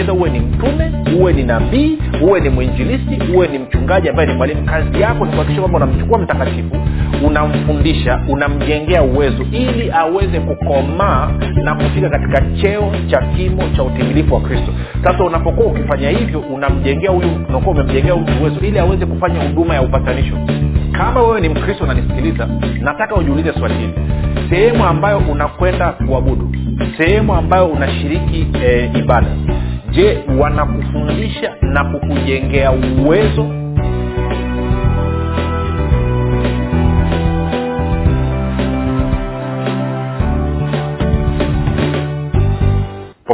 edha uwe ni mtume uwe ni nabii uwe ni mwinjilisti uwe ni mchungaji ambaye ni mwalimu kazi yako ni kuhakikisha kwamba unamchukua mtakatifu unamfundisha unamjengea uwezo ili aweze kukomaa na kufika katika cheo cha kimo cha utimilifu wa kristo. Sasa unapokuwa ukifanya hivyo unamjengea huyu unakuwa umemjengea huyu uwezo ili aweze kufanya huduma ya upatanisho. Kama wewe ni mkristo unanisikiliza nataka ujiulize swali hili. Sehemu ambayo unakwenda kuabudu sehemu ambayo unashiriki e, ibada je wanakufundisha na kukujengea uwezo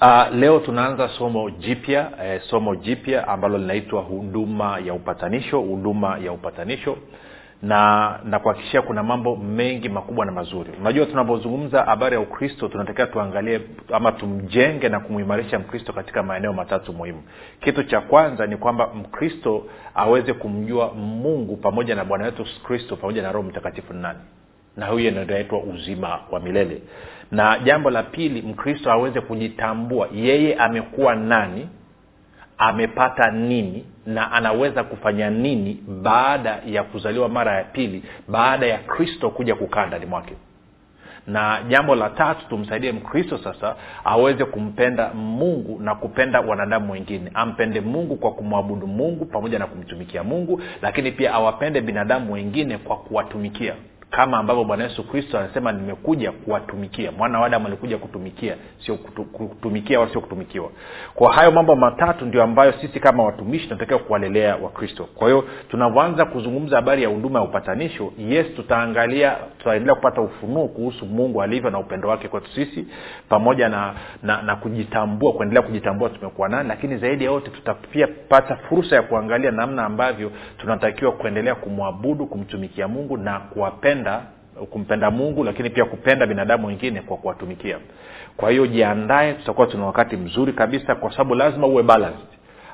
Uh, leo tunaanza somo jipya eh, somo jipya ambalo linaitwa huduma ya upatanisho huduma ya upatanisho. Na nakuhakikishia kuna mambo mengi makubwa na mazuri. Unajua tunapozungumza habari ya ukristo tunatakiwa tuangalie ama tumjenge na kumuimarisha mkristo katika maeneo matatu muhimu. Kitu cha kwanza ni kwamba mkristo aweze kumjua mungu pamoja na bwana wetu kristo pamoja na roho mtakatifu ni nani. Na huyo inaitwa uzima wa milele na jambo la pili mkristo aweze kujitambua yeye amekuwa nani amepata nini na anaweza kufanya nini baada ya kuzaliwa mara ya pili baada ya kristo kuja kukaa ndani mwake. Na jambo la tatu tumsaidie mkristo sasa aweze kumpenda mungu na kupenda wanadamu wengine. Ampende mungu kwa kumwabudu mungu pamoja na kumtumikia mungu lakini pia awapende binadamu wengine kwa kuwatumikia kama ambavyo bwana yesu kristo anasema nimekuja kuwatumikia. Mwana wa adamu alikuja kutumikia sio kutu, kutumikia wala sio kutumikiwa. Kwa hayo mambo matatu ndio ambayo sisi kama watumishi tunatakiwa kuwalelea wakristo kwa hiyo tunavyoanza kuzungumza habari ya huduma ya upatanisho yes tutaangalia tutaendelea kupata ufunuo kuhusu mungu alivyo na upendo wake kwetu sisi pamoja na, na, na kujitambua kuendelea kujitambua tumekuwa nani lakini zaidi ya yote tutapia pata fursa ya kuangalia namna ambavyo tunatakiwa kuendelea kumwabudu kumtumikia mungu na kuwapenda kumpenda kumpenda mungu lakini pia kupenda binadamu wengine kwa kuwatumikia. Kwa hiyo jiandae tutakuwa tuna wakati mzuri kabisa kwa sababu lazima uwe balanced.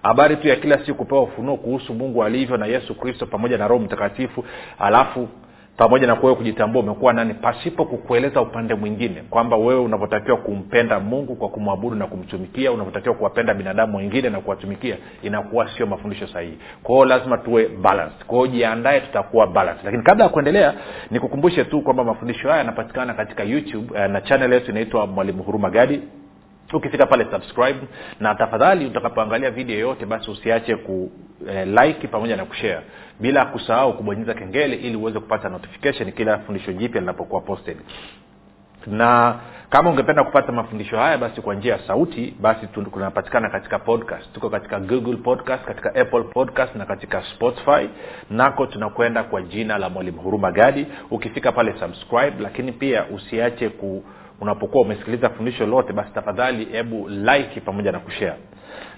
Habari tu ya kila siku kupewa ufunuo kuhusu mungu alivyo na yesu kristo pamoja na roho mtakatifu alafu pamoja na kuwewe kujitambua umekuwa nani pasipo kukueleza upande mwingine kwamba wewe unavyotakiwa kumpenda mungu kwa kumwabudu na kumtumikia unavyotakiwa kuwapenda binadamu wengine na kuwatumikia inakuwa sio mafundisho sahihi. Kwao lazima tuwe balanced. Kwao jiandae tutakuwa balanced. Lakini kabla ya kuendelea nikukumbushe tu kwamba mafundisho haya yanapatikana katika youtube uh, na channel yetu inaitwa mwalimu huruma gadi ukifika pale subscribe na tafadhali utakapoangalia video yoyote basi usiache ku eh, like pamoja na kushare. Bila kusahau kubonyeza kengele ili uweze kupata notification kila fundisho jipya linapokuwa posted. Na kama ungependa kupata mafundisho haya basi kwa njia ya sauti basi tunapatikana katika podcast. Tuko katika google podcast katika apple podcast na katika spotify. Nako tunakwenda kwa jina la mwalimu huruma gadi. Ukifika pale subscribe lakini pia usiache ku unapokuwa umesikiliza fundisho lote basi tafadhali hebu like pamoja na kushare.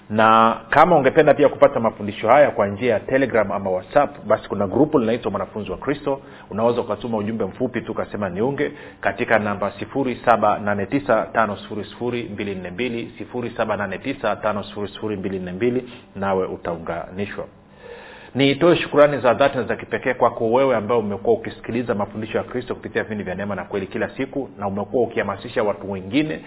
Na kama ungependa pia kupata mafundisho haya kwa njia ya telegram ama whatsapp basi kuna grupu linaitwa mwanafunzi wa kristo. Unaweza ukatuma ujumbe mfupi tu ukasema niunge katika namba 7895242 7895242 nawe utaunganishwa niitoe shukurani za dhati na za kipekee kwako wewe ambaye umekuwa ukisikiliza mafundisho ya kristo kupitia vipindi vya neema na kweli kila siku na umekuwa ukihamasisha watu wengine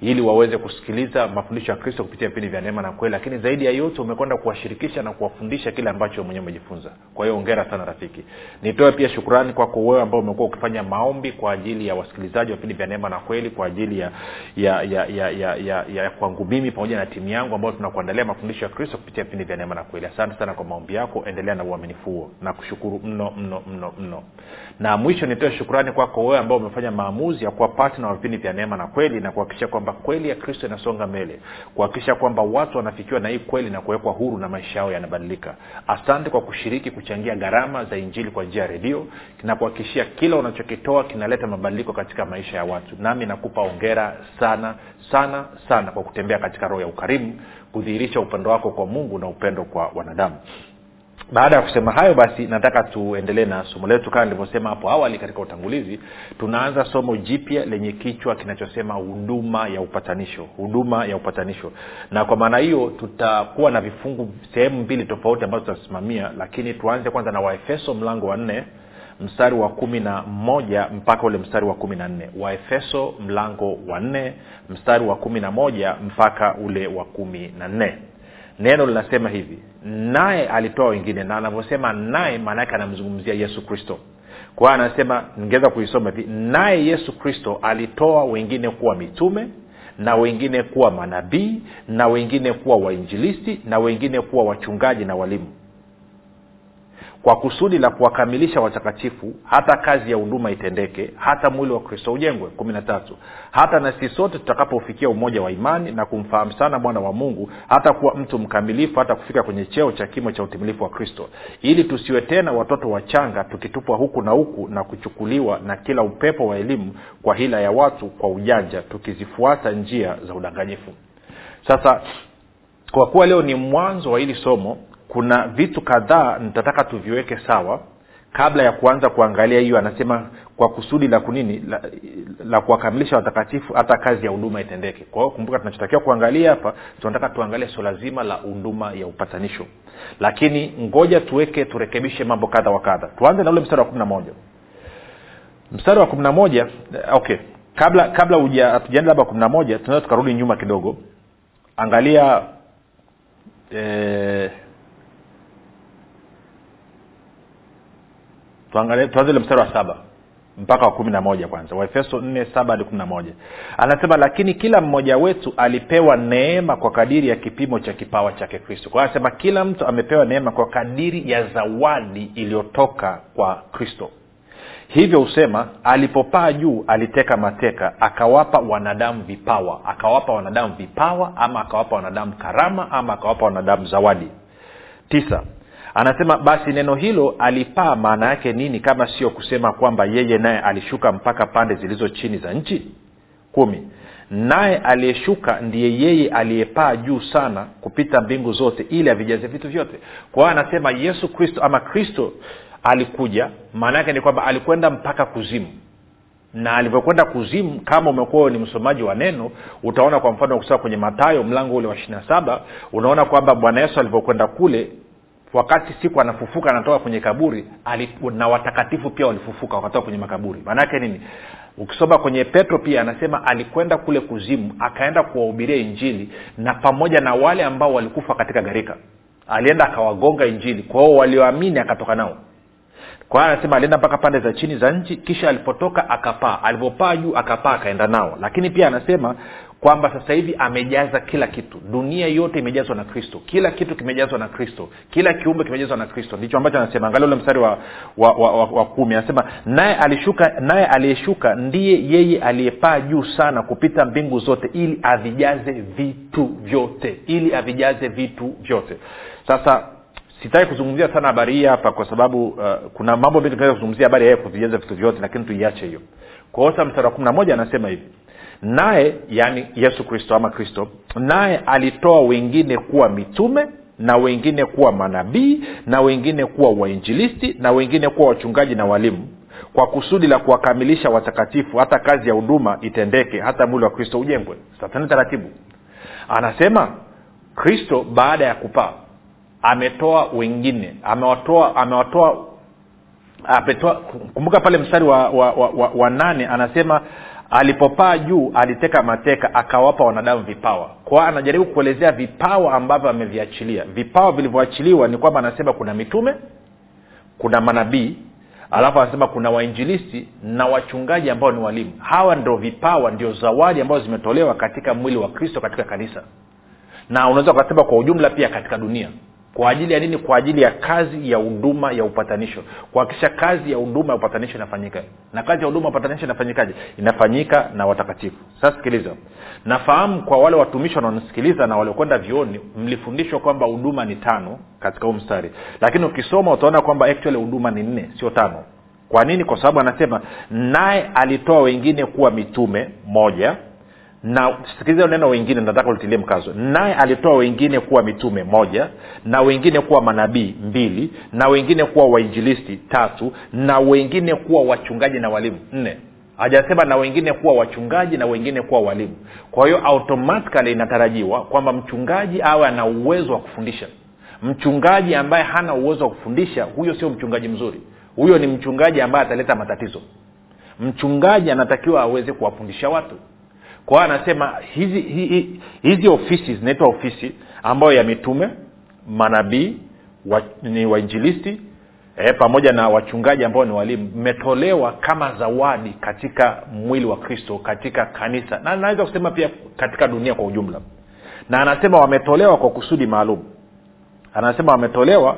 ili waweze kusikiliza mafundisho ya kristo kupitia vipindi vya neema na kweli. Lakini zaidi ya yote umekwenda kuwashirikisha na kuwafundisha kile ambacho mwenyewe umejifunza. Kwa hiyo ongera sana rafiki. Nitoe pia shukrani kwako wewe ambao umekuwa ukifanya maombi kwa ajili ya wasikilizaji wa vipindi vya neema na kweli kwa ajili ya ya ya ya ya, ya, ya kwangu mimi pamoja na timu yangu ambao tunakuandalia mafundisho ya kristo kupitia vipindi vya neema na kweli. Asante sana kwa maombi yako. Endelea na uaminifu huo. Na kushukuru mno mno mno mno. Na mwisho nitoe shukrani kwako wewe ambao umefanya maamuzi ya kuwa patna wa vipindi vya neema na kweli na kuhakikisha kwamba kweli ya kristo inasonga mbele kuhakikisha kwamba watu wanafikiwa na hii kweli na kuwekwa huru na maisha yao yanabadilika. Asante kwa kushiriki kuchangia gharama za injili kwa njia ya redio na kuhakikishia kila unachokitoa kinaleta mabadiliko katika maisha ya watu. Nami nakupa ongera sana sana sana kwa kutembea katika roho ya ukarimu kudhihirisha upendo wako kwa mungu na upendo kwa wanadamu baada ya kusema hayo basi nataka tuendelee na somo letu. Kama nilivyosema hapo awali katika utangulizi tunaanza somo jipya lenye kichwa kinachosema huduma ya upatanisho huduma ya upatanisho. Na kwa maana hiyo tutakuwa na vifungu sehemu mbili tofauti ambazo tutasimamia lakini tuanze kwanza na waefeso mlango wa nne mstari wa kumi na moja mpaka ule mstari wa kumi na nne. Waefeso mlango wa nne mstari wa kumi na moja mpaka ule wa kumi na nne. Neno linasema hivi naye alitoa wengine. Na anavyosema naye maana yake anamzungumzia yesu kristo. Kwa hiyo anasema ningeweza kuisoma hivi naye yesu kristo alitoa wengine kuwa mitume na wengine kuwa manabii na wengine kuwa wainjilisti na wengine kuwa wachungaji na walimu kwa kusudi la kuwakamilisha watakatifu hata kazi ya huduma itendeke hata mwili wa kristo ujengwe. Kumi na tatu. Hata na sisi sote tutakapofikia umoja wa imani na kumfahamu sana mwana wa mungu hata kuwa mtu mkamilifu hata kufika kwenye cheo cha kimo cha utimilifu wa kristo. Ili tusiwe tena watoto wachanga tukitupwa huku na huku na kuchukuliwa na kila upepo wa elimu kwa hila ya watu kwa ujanja tukizifuata njia za udanganyifu. Sasa kwa kuwa leo ni mwanzo wa hili somo kuna vitu kadhaa nitataka tuviweke sawa kabla ya kuanza kuangalia hiyo. Anasema kwa kusudi la kunini la, la kuwakamilisha watakatifu hata kazi ya huduma itendeke. Kwa hiyo kumbuka tunachotakiwa kuangalia hapa tunataka tuangalie swala zima la huduma ya upatanisho. Lakini ngoja tuweke turekebishe mambo kadha wa kadha. Tuanze na ule mstari wa kumi na moja. Mstari wa kumi na moja okay. Kabla kabla hatujaenda labda kumi na moja tunaweza tukarudi nyuma kidogo. Angalia eh, tuanze mstari wa saba mpaka wa kumi na moja kwanza waefeso nne saba hadi kumi na moja. Anasema lakini kila mmoja wetu alipewa neema kwa kadiri ya kipimo cha kipawa chake kristo. Kwa anasema kila mtu amepewa neema kwa kadiri ya zawadi iliyotoka kwa kristo. Hivyo husema alipopaa juu aliteka mateka akawapa wanadamu vipawa akawapa wanadamu vipawa ama akawapa wanadamu karama ama akawapa wanadamu zawadi. Tisa anasema basi neno hilo alipaa maana yake nini kama sio kusema kwamba yeye naye alishuka mpaka pande zilizo chini za nchi? Kumi. Naye aliyeshuka ndiye yeye aliyepaa juu sana kupita mbingu zote ili avijaze vitu vyote. Kwa hiyo anasema yesu kristo ama kristo alikuja maana yake ni kwamba alikwenda mpaka kuzimu. Na alivyokwenda kuzimu kama umekuwa ni msomaji wa neno utaona kwa mfano kusema kwenye matayo mlango ule wa ishiri na saba unaona kwamba bwana yesu alivyokwenda kule wakati siku anafufuka anatoka kwenye kaburi na watakatifu pia walifufuka wakatoka kwenye makaburi. Maanaake nini? Ukisoma kwenye petro pia anasema alikwenda kule kuzimu akaenda kuwahubiria injili na pamoja na wale ambao walikufa katika gharika alienda akawagonga injili kwa hiyo walioamini akatoka nao. Kwa anasema alienda mpaka pande za chini za nchi kisha alipotoka akapaa. Alivyopaa juu akapaa akaenda nao. Lakini pia anasema kwamba sasa hivi amejaza kila kitu. Dunia yote imejazwa na kristo. Kila kitu kimejazwa na kristo. Kila kiumbe kimejazwa na kristo. Ndicho ambacho anasema. Angalia ule mstari wa, wa, wa, wa, wa kumi. Anasema naye alishuka naye aliyeshuka ndiye yeye aliyepaa juu sana kupita mbingu zote ili avijaze vitu vyote. Ili avijaze vitu vyote. Sasa sitaki kuzungumzia sana habari hii hapa kwa sababu uh, kuna mambo mengi tunaweza kuzungumzia habari ya kuvijaza vitu vyote lakini tuiache hiyo. Kwa hiyo mstari wa kumi na moja anasema hivi naye yaani yesu kristo ama kristo naye alitoa wengine kuwa mitume na wengine kuwa manabii na wengine kuwa wainjilisti na wengine kuwa wachungaji na walimu kwa kusudi la kuwakamilisha watakatifu hata kazi ya huduma itendeke hata mwili wa kristo ujengwe. Satani taratibu. Anasema kristo baada ya kupaa ametoa wengine amewatoa amewatoa ametoa kumbuka pale mstari wa, wa, wa, wa, wa nane anasema alipopaa juu aliteka mateka akawapa wanadamu vipawa. Kwao anajaribu kuelezea vipawa ambavyo ameviachilia. Vipawa vilivyoachiliwa ni kwamba anasema kuna mitume kuna manabii alafu anasema kuna wainjilisti na wachungaji ambao ni walimu. Hawa ndo vipawa ndio zawadi ambazo zimetolewa katika mwili wa kristo katika kanisa. Na unaweza ukasema kwa ujumla pia katika dunia kwa ajili ya nini? Kwa ajili ya kazi ya huduma ya upatanisho. Kuhakikisha kazi ya huduma ya upatanisho inafanyika. Na kazi ya huduma ya upatanisho inafanyikaje? Inafanyika na watakatifu. Sasa sikiliza. Nafahamu kwa wale watumishi wanaonisikiliza na waliokwenda vioni mlifundishwa kwamba huduma ni tano katika huu mstari. Lakini ukisoma utaona kwamba actually huduma ni nne sio tano. Kwa nini? Kwa sababu anasema naye alitoa wengine kuwa mitume moja na sikiliza neno wengine nataka ulitilie mkazo. Naye alitoa wengine kuwa mitume moja na wengine kuwa manabii mbili na wengine kuwa wainjilisti tatu na wengine kuwa wachungaji na walimu nne. Hajasema na wengine kuwa wachungaji na wengine kuwa walimu. Kwa hiyo automatikali inatarajiwa kwamba mchungaji awe ana uwezo wa kufundisha. Mchungaji ambaye hana uwezo wa kufundisha huyo sio mchungaji mzuri. Huyo ni mchungaji ambaye ataleta matatizo. Mchungaji anatakiwa aweze kuwafundisha watu kwa anasema hizi hizi, hizi ofisi zinaitwa ofisi ambayo ya mitume manabii wa, ni wainjilisti e, pamoja na wachungaji ambao ni walimu. Mmetolewa kama zawadi katika mwili wa kristo katika kanisa na naweza kusema pia katika dunia kwa ujumla. Na anasema wametolewa kwa kusudi maalum. Anasema wametolewa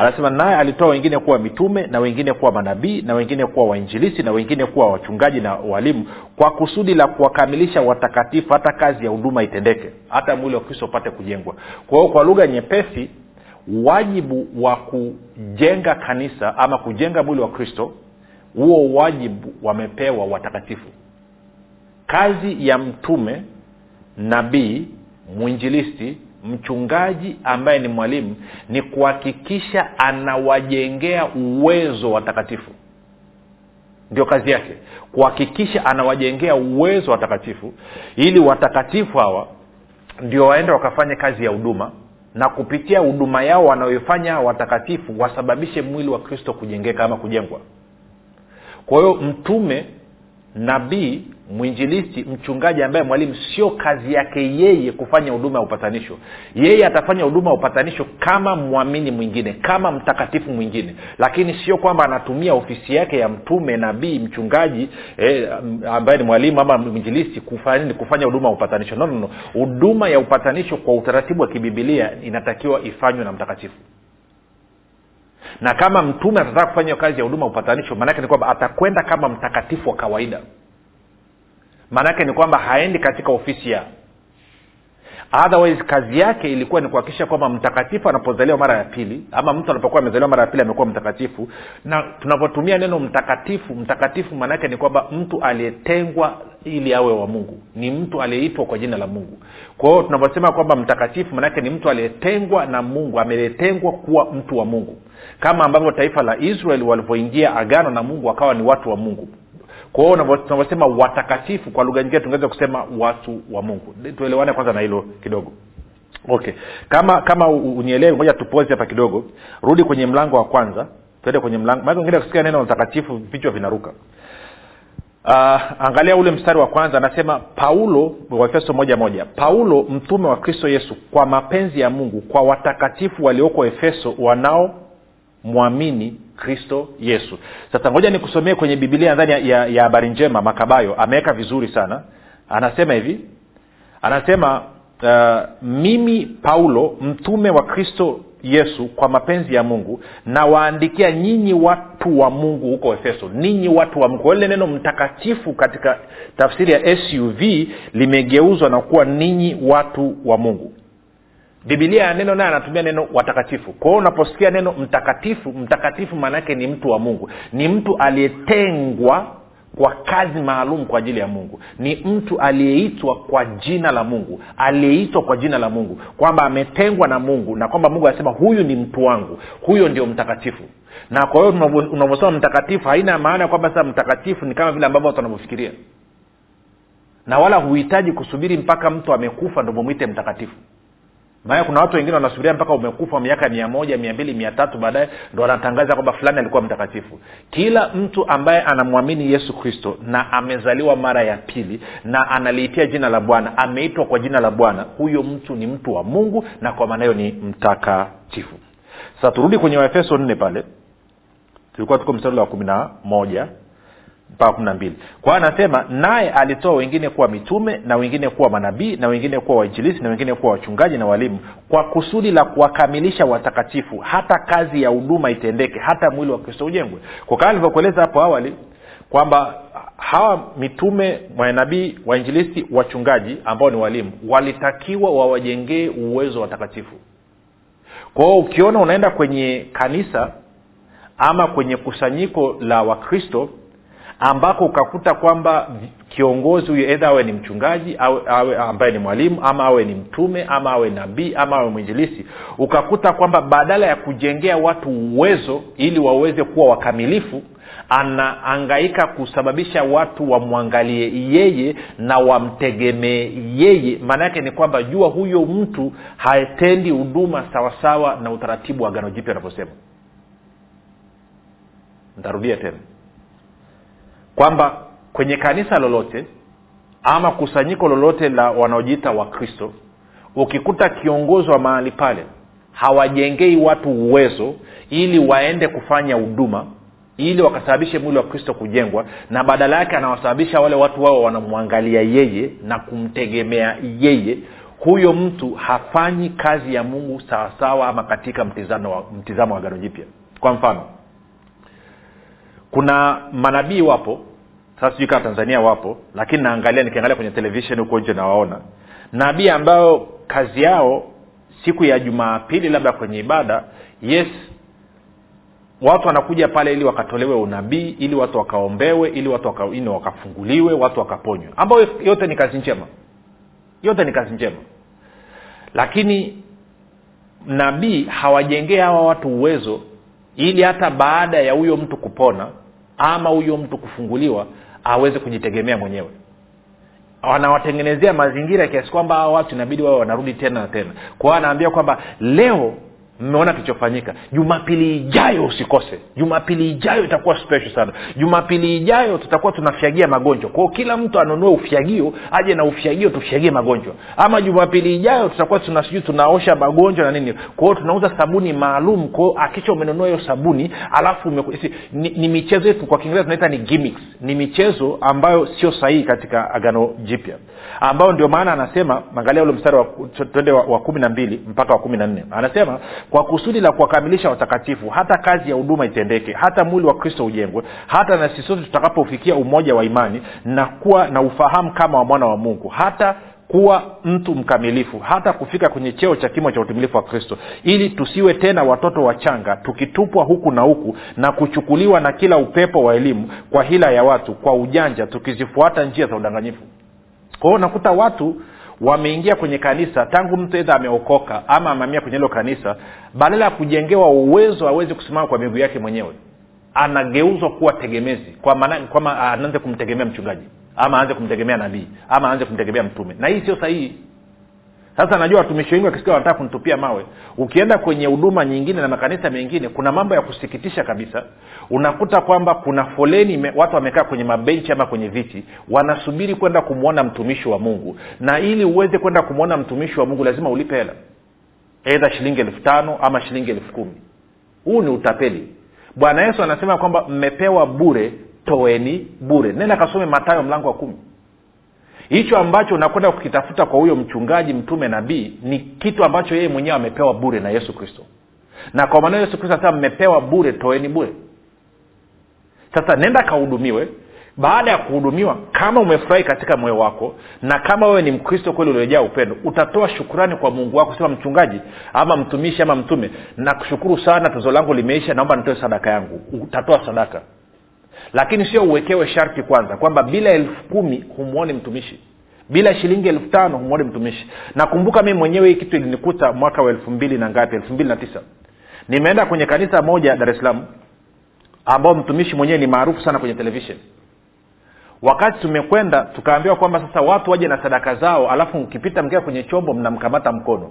anasema naye alitoa wengine kuwa mitume na wengine kuwa manabii na wengine kuwa wainjilisi na wengine kuwa wachungaji na walimu kwa kusudi la kuwakamilisha watakatifu hata kazi ya huduma itendeke hata mwili wa kristo upate kujengwa. Kwa hiyo kwa lugha nyepesi wajibu wa kujenga kanisa ama kujenga mwili wa kristo huo wajibu wamepewa watakatifu. Kazi ya mtume nabii mwinjilisti mchungaji ambaye ni mwalimu ni kuhakikisha anawajengea uwezo watakatifu. Ndio kazi yake kuhakikisha anawajengea uwezo watakatifu ili watakatifu hawa ndio waende wakafanye kazi ya huduma na kupitia huduma yao wanaoifanya watakatifu wasababishe mwili wa kristo kujengeka ama kujengwa. Kwa hiyo mtume nabii mwinjilisti mchungaji ambaye mwalimu sio kazi yake yeye kufanya huduma ya upatanisho. Yeye atafanya huduma ya upatanisho kama mwamini mwingine kama mtakatifu mwingine. Lakini sio kwamba anatumia ofisi yake ya mtume nabii mchungaji eh, ambaye ni mwalimu ama mwinjilisti kufanya kufanya huduma ya upatanisho. No, no, no. huduma ya upatanisho kwa utaratibu wa kibibilia inatakiwa ifanywe na mtakatifu na kama mtume atataka kufanya kazi ya huduma upatanisho maanake ni kwamba atakwenda kama mtakatifu wa kawaida. Maanaake ni kwamba haendi katika ofisi ya otherwise kazi yake ilikuwa ni kuhakikisha kwamba mtakatifu anapozaliwa mara ya pili ama mtu anapokuwa amezaliwa mara ya pili amekuwa mtakatifu. Na tunapotumia neno mtakatifu mtakatifu maanaake ni kwamba mtu aliyetengwa ili awe wa mungu. Ni mtu aliyeitwa kwa jina la mungu. Kwa hiyo tunaposema kwamba mtakatifu maanake ni mtu aliyetengwa na mungu ametengwa kuwa mtu wa mungu. Kama ambavyo taifa la israeli walivyoingia agano na mungu wakawa ni watu wa mungu kwa hiyo tunavyosema watakatifu kwa lugha nyingine tungeweza kusema watu wa mungu. Tuelewane kwanza na hilo kidogo. Okay. Kama kama unielewi moja tupozi hapa kidogo. Rudi kwenye mlango wa kwanza. Tuende kwenye mlango. Maana kusikia neno mtakatifu vichwa vinaruka. Uh, angalia ule mstari wa kwanza anasema paulo waefeso moja moja paulo mtume wa kristo yesu kwa mapenzi ya mungu kwa watakatifu walioko efeso wanao mwamini kristo yesu. Sasa ngoja nikusomee kwenye bibilia ndani ya, habari njema makabayo. Ameweka vizuri sana. Anasema hivi. Anasema uh, mimi paulo mtume wa kristo yesu kwa mapenzi ya mungu nawaandikia nyinyi watu wa mungu huko efeso. Ninyi watu wa mungu. Kwa lile neno mtakatifu katika tafsiri ya suv limegeuzwa na kuwa ninyi watu wa mungu bibilia ya neno naye anatumia neno watakatifu. Kwa hiyo unaposikia neno mtakatifu mtakatifu maana yake ni mtu wa mungu. Ni mtu aliyetengwa kwa kazi maalum kwa ajili ya mungu. Ni mtu aliyeitwa kwa jina la mungu. Aliyeitwa kwa jina la mungu. Kwamba ametengwa na mungu na kwamba mungu anasema huyu ni mtu wangu. Huyo ndio mtakatifu. Na kwa hiyo unavyosema mtakatifu haina maana kwamba sasa mtakatifu ni kama vile ambavyo watu wanavyofikiria. Na wala huhitaji kusubiri mpaka mtu amekufa ndo mumwite mtakatifu maana kuna watu wengine wanasubiria mpaka umekufa miaka mia moja mia mbili mia tatu baadaye ndo wanatangaza kwamba fulani alikuwa mtakatifu. Kila mtu ambaye anamwamini yesu kristo na amezaliwa mara ya pili na analiitia jina la bwana ameitwa kwa jina la bwana huyo mtu ni mtu wa mungu na kwa maana hiyo ni mtakatifu. Sasa turudi kwenye waefeso nne pale. Tulikuwa tuko mstari wa kumi na moja mpaka kumi na mbili. Kwa anasema naye alitoa wengine kuwa mitume na wengine kuwa manabii na wengine kuwa wainjilisi na wengine kuwa wachungaji na walimu kwa kusudi la kuwakamilisha watakatifu hata kazi ya huduma itendeke hata mwili wa kristo ujengwe. Kwa kama alivyokueleza hapo awali kwamba hawa mitume manabii wainjilisti wachungaji ambao ni walimu walitakiwa wawajengee uwezo wa watakatifu. Kwa ukiona unaenda kwenye kanisa ama kwenye kusanyiko la wakristo ambako ukakuta kwamba kiongozi huyo edha awe ni mchungaji awe, awe ambaye ni mwalimu ama awe ni mtume ama awe nabii ama awe mwinjilisi ukakuta kwamba badala ya kujengea watu uwezo ili waweze kuwa wakamilifu anaangaika kusababisha watu wamwangalie yeye na wamtegemee yeye. Maana yake ni kwamba jua huyo mtu hatendi huduma sawasawa na utaratibu wa agano jipya anavyosema ntarudia tena kwamba kwenye kanisa lolote ama kusanyiko lolote la wanaojiita wakristo ukikuta kiongozi wa mahali pale hawajengei watu uwezo ili waende kufanya huduma ili wakasababishe mwili wa kristo kujengwa na badala yake anawasababisha wale watu wao wanamwangalia yeye na kumtegemea yeye huyo mtu hafanyi kazi ya mungu sawasawa ama katika mtizamo wa, mtizamo wa gano jipya. Kwa mfano kuna manabii wapo sasa sijui kama tanzania wapo lakini naangalia nikiangalia kwenye televishen huko nje nawaona. Nabii ambayo kazi yao siku ya jumapili labda kwenye ibada yes watu wanakuja pale ili wakatolewe unabii ili watu wakaombewe ili watu waka, ino, wakafunguliwe watu wakaponywe ambayo yote ni kazi njema. Yote ni kazi njema. Lakini nabii hawajengee hawa watu uwezo ili hata baada ya huyo mtu kupona ama huyo mtu kufunguliwa aweze kujitegemea mwenyewe. Wanawatengenezea mazingira kiasi kwamba hawa watu inabidi wao wanarudi tena na tena. Kwa hiyo anaambia kwamba leo mmeona kilichofanyika jumapili ijayo usikose. Jumapili ijayo itakuwa special sana. Jumapili ijayo tutakuwa tunafyagia magonjwa. Kwao kila mtu anunue ufyagio aje na ufyagio tufyagie magonjwa. Ama jumapili ijayo tutakuwa tuna sijui tunaosha magonjwa na nini. Kwao tunauza sabuni maalum. Kwao akisha umenunua hiyo sabuni alafu umeku, si, ni, ni michezo yetu kwa kiingereza tunaita ni gimmicks. Ni michezo ambayo sio sahihi katika agano jipya. Ambayo ndio maana anasema angalia ule mstari wa, twende wa, wa kumi na mbili mpaka wa kumi na nne. Anasema kwa kusudi la kuwakamilisha watakatifu hata kazi ya huduma itendeke hata mwili wa kristo ujengwe hata na sisi sote tutakapofikia umoja wa imani na kuwa na ufahamu kama wa mwana wa mungu hata kuwa mtu mkamilifu hata kufika kwenye cheo cha kimo cha utimilifu wa kristo ili tusiwe tena watoto wachanga tukitupwa huku na huku na kuchukuliwa na kila upepo wa elimu kwa hila ya watu kwa ujanja tukizifuata njia za udanganyifu. Kwa hiyo unakuta watu wameingia kwenye kanisa tangu mtu edha ameokoka ama ameamia kwenye hilo kanisa badala ya kujengewa uwezo aweze kusimama kwa miguu yake mwenyewe. Anageuzwa kuwa tegemezi kwa maana anaanze kumtegemea mchungaji ama aanze kumtegemea nabii ama aanze kumtegemea mtume. Na hii sio sahihi sasa najua watumishi wengi wakisikia wanataka kunitupia mawe. Ukienda kwenye huduma nyingine na makanisa mengine kuna mambo ya kusikitisha kabisa. Unakuta kwamba kuna foleni me, watu wamekaa kwenye mabenchi ama kwenye viti wanasubiri kwenda kumwona mtumishi wa mungu. Na ili uweze kwenda kumwona mtumishi wa mungu lazima ulipe hela. Edha shilingi elfu tano ama shilingi elfu kumi. Huu ni utapeli. Bwana yesu anasema kwamba mmepewa bure toeni bure. Nenda kasome matayo mlango wa kumi hicho ambacho unakwenda kukitafuta kwa huyo mchungaji mtume nabii ni kitu ambacho yeye mwenyewe amepewa bure na yesu kristo. Na kwa maana yesu kristo anasema mmepewa bure toeni bure. Sasa nenda kahudumiwe. Baada ya kuhudumiwa kama umefurahi katika moyo wako na kama wewe ni mkristo kweli uliojaa upendo utatoa shukrani kwa mungu wako sema mchungaji ama mtumishi ama mtume nakushukuru sana tuzo langu limeisha naomba nitoe sadaka yangu. Utatoa sadaka lakini sio uwekewe sharti kwanza kwamba bila elfu kumi humwoni mtumishi. Bila shilingi elfu tano humwoni mtumishi. Nakumbuka mi mwenyewe hii kitu ilinikuta mwaka wa elfu mbili na ngapi? Elfu mbili na tisa. Nimeenda kwenye kanisa moja dar es salaam ambao mtumishi mwenyewe ni maarufu sana kwenye televishen wakati tumekwenda tukaambiwa kwamba sasa watu waje na sadaka zao alafu mkipita mkia kwenye chombo mnamkamata mkono.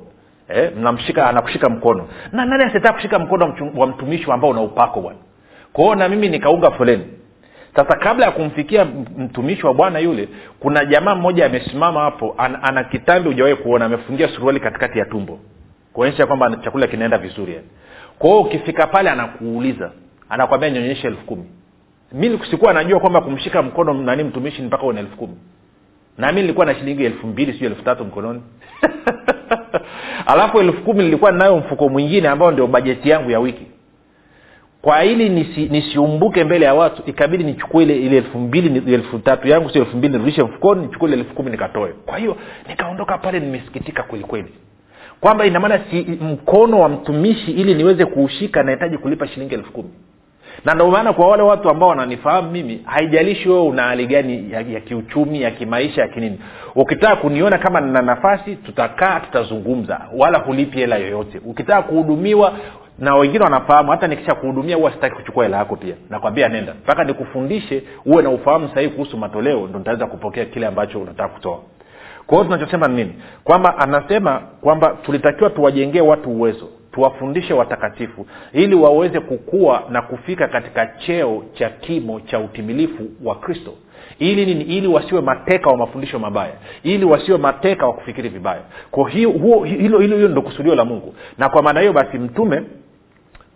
Eh, mnamshika anakushika mkono. Na nani asitaka kushika mkono wa mtumishi ambao una upako bwana? Kwao na mimi nikaunga foleni sasa kabla ya kumfikia mtumishi wa bwana yule kuna jamaa mmoja amesimama hapo ana, ana kitambi hujawahi kuona amefungia suruali katikati ya tumbo. Kuonyesha kwamba chakula kinaenda vizuri yani. Kwa ukifika pale anakuuliza anakwambia nionyeshe elfu kumi. Mi sikuwa najua kwamba kumshika mkono nani mtumishi mpaka una elfu kumi. Na nilikuwa na shilingi elfu mbili sijui elfu tatu mkononi. Alafu elfu kumi nilikuwa ninayo mfuko mwingine ambao ndio bajeti yangu ya wiki kwa ili nisi, nisiumbuke mbele ya watu ikabidi nichukue ile ile elfu mbili elfu tatu yangu sio elfu mbili nirudishe mfukoni nichukue ile elfu kumi nikatoe. Kwa hiyo nikaondoka pale nimesikitika kwelikweli kwamba inamaana si mkono wa mtumishi ili niweze kuushika nahitaji kulipa shilingi elfu kumi. Na ndio maana kwa wale watu ambao wananifahamu mimi haijalishi wewe una hali gani ya, ya kiuchumi ya kimaisha ya kinini. Ukitaka kuniona kama nina nafasi tutakaa tutazungumza wala hulipi hela yoyote. Ukitaka kuhudumiwa na wengine wanafahamu hata nikisha kuhudumia huwa sitaki kuchukua hela yako pia. Nakwambia nenda. Mpaka nikufundishe uwe na ufahamu sahihi kuhusu matoleo ndo nitaweza kupokea kile ambacho unataka kutoa. Kwa hiyo tunachosema ni nini? Kwamba anasema kwamba tulitakiwa tuwajengee watu uwezo tuwafundishe watakatifu ili waweze kukua na kufika katika cheo cha kimo cha utimilifu wa kristo. Ili nini? Ili wasiwe mateka wa mafundisho mabaya. Ili wasiwe mateka wa kufikiri vibaya. Kwa hiyo hilo hilo ndo kusudio la mungu. Na kwa maana hiyo basi mtume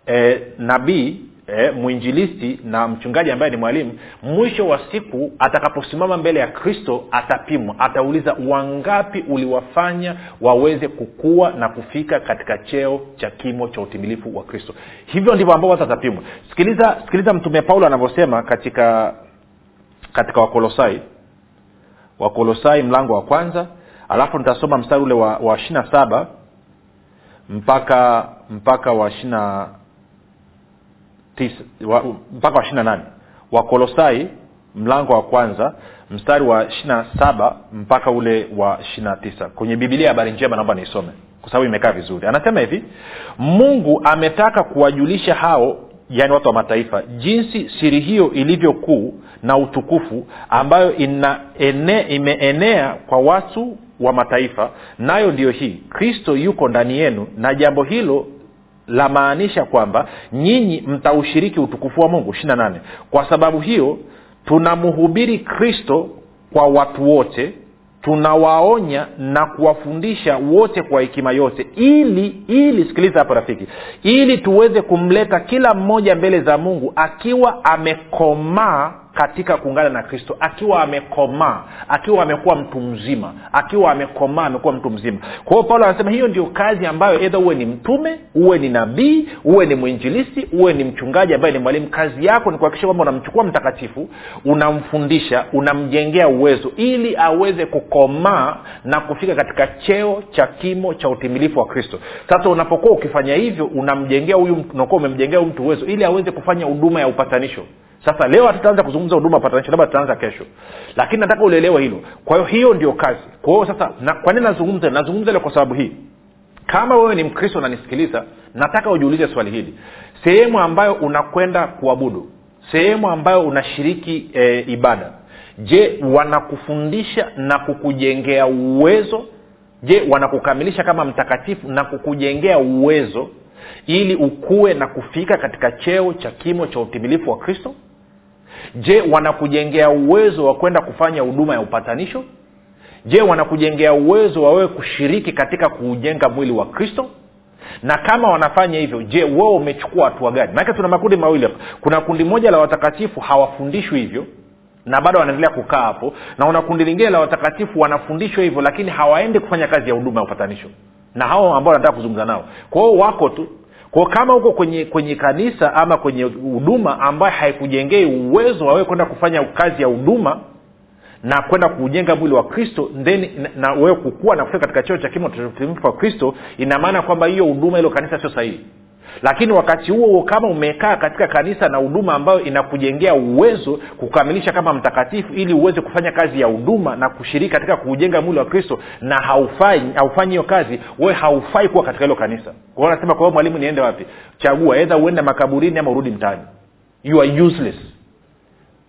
e, nabii e, mwinjilisti na mchungaji ambaye ni mwalimu mwisho wa siku atakaposimama mbele ya kristo atapimwa. Atauliza wangapi uliwafanya waweze kukua na kufika katika cheo cha kimo cha utimilifu wa kristo? Hivyo ndivyo ambao watu watapimwa. Sikiliza sikiliza mtume paulo anavyosema katika katika wakolosai. Wakolosai mlango wa kwanza alafu nitasoma mstari ule wa, wa ishiri saba mpaka mpaka wa ishirina mpaka wa ishirina nane. Wakolosai mlango wa kwanza mstari wa ishirina saba mpaka ule wa ishirina tisa. Kwenye bibilia habari njema naomba niisome kwa sababu imekaa vizuri. Anasema hivi mungu ametaka kuwajulisha hao yaani watu wa mataifa jinsi siri hiyo ilivyo kuu na utukufu ambayo ina ene, imeenea kwa watu wa mataifa. Nayo ndiyo hii kristo yuko ndani yenu na jambo hilo lamaanisha kwamba nyinyi mtaushiriki utukufu wa mungu. Ishiri nane. Kwa sababu hiyo tunamhubiri kristo kwa watu wote tunawaonya na kuwafundisha wote kwa hekima yote ili ili sikiliza hapo rafiki ili tuweze kumleta kila mmoja mbele za mungu akiwa amekomaa katika kuungana na kristo akiwa amekomaa akiwa amekuwa mtu mzima akiwa amekomaa amekuwa mtu mzima. Kwa hiyo paulo anasema hiyo ndio kazi ambayo edha uwe ni mtume uwe ni nabii uwe ni mwinjilisti uwe ni mchungaji ambaye ni mwalimu. Kazi yako ni kuhakikisha kwamba unamchukua mtakatifu unamfundisha unamjengea uwezo ili aweze kukomaa na kufika katika cheo cha kimo cha utimilifu wa kristo. Sasa unapokuwa ukifanya hivyo unamjengea huyu unakuwa umemjengea huyu mtu uwezo ili aweze kufanya huduma ya upatanisho sasa leo hatutaanza kuzungumza huduma ya labda tutaanza kesho. Lakini nataka ulielewe hilo. Kwa hiyo hiyo ndio kazi. Kwa hiyo sasa na, kwa nini nazungumza? Nazungumza ile kwa sababu hii. Kama wewe ni mkristo unanisikiliza nataka ujiulize swali hili. Sehemu ambayo unakwenda kuabudu sehemu ambayo unashiriki e, ibada je wanakufundisha na kukujengea uwezo? Je wanakukamilisha kama mtakatifu na kukujengea uwezo ili ukuwe na kufika katika cheo cha kimo cha utimilifu wa kristo je wanakujengea uwezo wa kwenda kufanya huduma ya upatanisho? Je wanakujengea uwezo wa wewe kushiriki katika kuujenga mwili wa kristo? Na kama wanafanya hivyo je wewe umechukua hatua gani? Maanake tuna makundi mawili hapa. Kuna kundi moja la watakatifu hawafundishwi hivyo na bado wanaendelea kukaa hapo na una kundi lingine la watakatifu wanafundishwa hivyo lakini hawaendi kufanya kazi ya huduma ya upatanisho. Na hao ambao wanataka kuzungumza nao. Kwa hiyo wako tu kwao kama uko kwenye kwenye kanisa ama kwenye huduma ambayo haikujengei uwezo wawee kwenda kufanya kazi ya huduma na kwenda kuujenga mwili wa kristo then na, wewe kukua na kufika katika cheo cha kimo wa kristo ina maana kwamba hiyo huduma hilo kanisa sio sahihi lakini wakati huo huo kama umekaa katika kanisa na huduma ambayo inakujengea uwezo kukamilisha kama mtakatifu ili uweze kufanya kazi ya huduma na kushiriki katika kuujenga mwili wa kristo na haufanyi haufanyi hiyo kazi wewe haufai kuwa katika hilo kanisa. Kwa anasema nasema kwa mwalimu niende wapi? Chagua edha uende makaburini ama urudi mtaani. You are useless.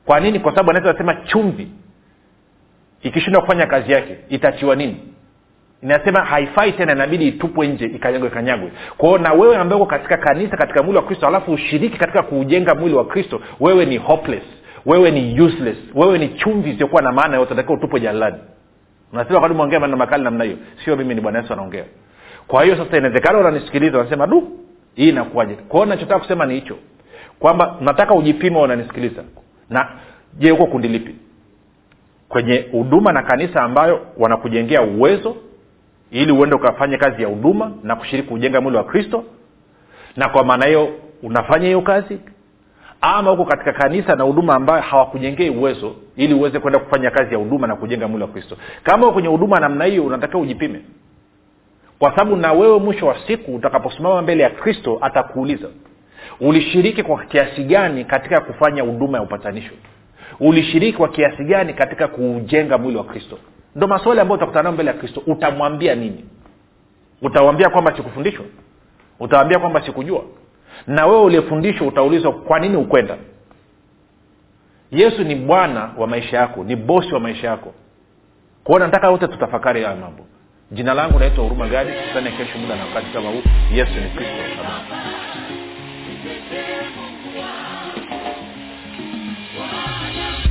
Kwa nini? Kwa sababu anaweza sema chumvi ikishindwa kufanya kazi yake itachiwa nini inasema haifai tena inabidi itupwe nje ikanyagwe kanyagwe kwao na wewe ambaye uko katika kanisa katika mwili wa kristo alafu ushiriki katika kuujenga mwili wa kristo wewe ni hopeless wewe ni useless wewe ni chumvi isiyokuwa na maana yote takiwa utupwe jalalani. Nasema kwani mwongea maneno makali namna hiyo? Sio mimi ni bwana yesu anaongea. Kwa hiyo sasa inawezekana unanisikiliza unasema du hii inakuwaje? Kwao nachotaka kusema ni hicho kwamba nataka ujipima unanisikiliza. Na je huko kundi lipi? Kwenye huduma na kanisa ambayo wanakujengea uwezo ili uende ukafanye kazi ya huduma na kushiriki kujenga mwili wa kristo. Na kwa maana hiyo unafanya hiyo kazi. Ama huko katika kanisa na huduma ambayo hawakujengei uwezo ili uweze kwenda kufanya kazi ya huduma na kujenga mwili wa kristo. Kama kwenye huduma namna hiyo unatakiwa ujipime. Kwa sababu na wewe mwisho wa siku utakaposimama mbele ya kristo atakuuliza ulishiriki kwa kiasi gani katika kufanya huduma ya upatanisho? Ulishiriki kwa kiasi gani katika kuujenga mwili wa kristo ndo maswali ambayo utakutana mbele ya kristo. Utamwambia nini? Utawambia kwamba sikufundishwa? Utawambia kwamba sikujua? Na wewe uliyefundishwa utaulizwa kwa nini ukwenda yesu ni bwana wa maisha yako ni bosi wa maisha yako. Kwao nataka wote tutafakari haya mambo. Jina langu naitwa huruma gadi. Tutane kesho muda na wakati kama huu. Yesu ni kristo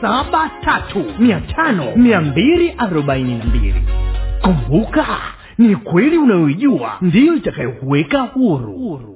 saba tatu mia tano mia mbili arobaini na mbili. Kumbuka ni kweli unayoijua ndiyo itakayokuweka huru,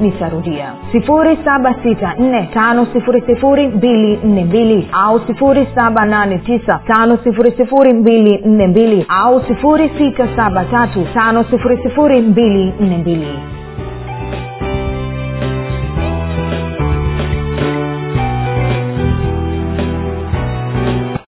nitarudia 7645242 au 7895242 au 6735242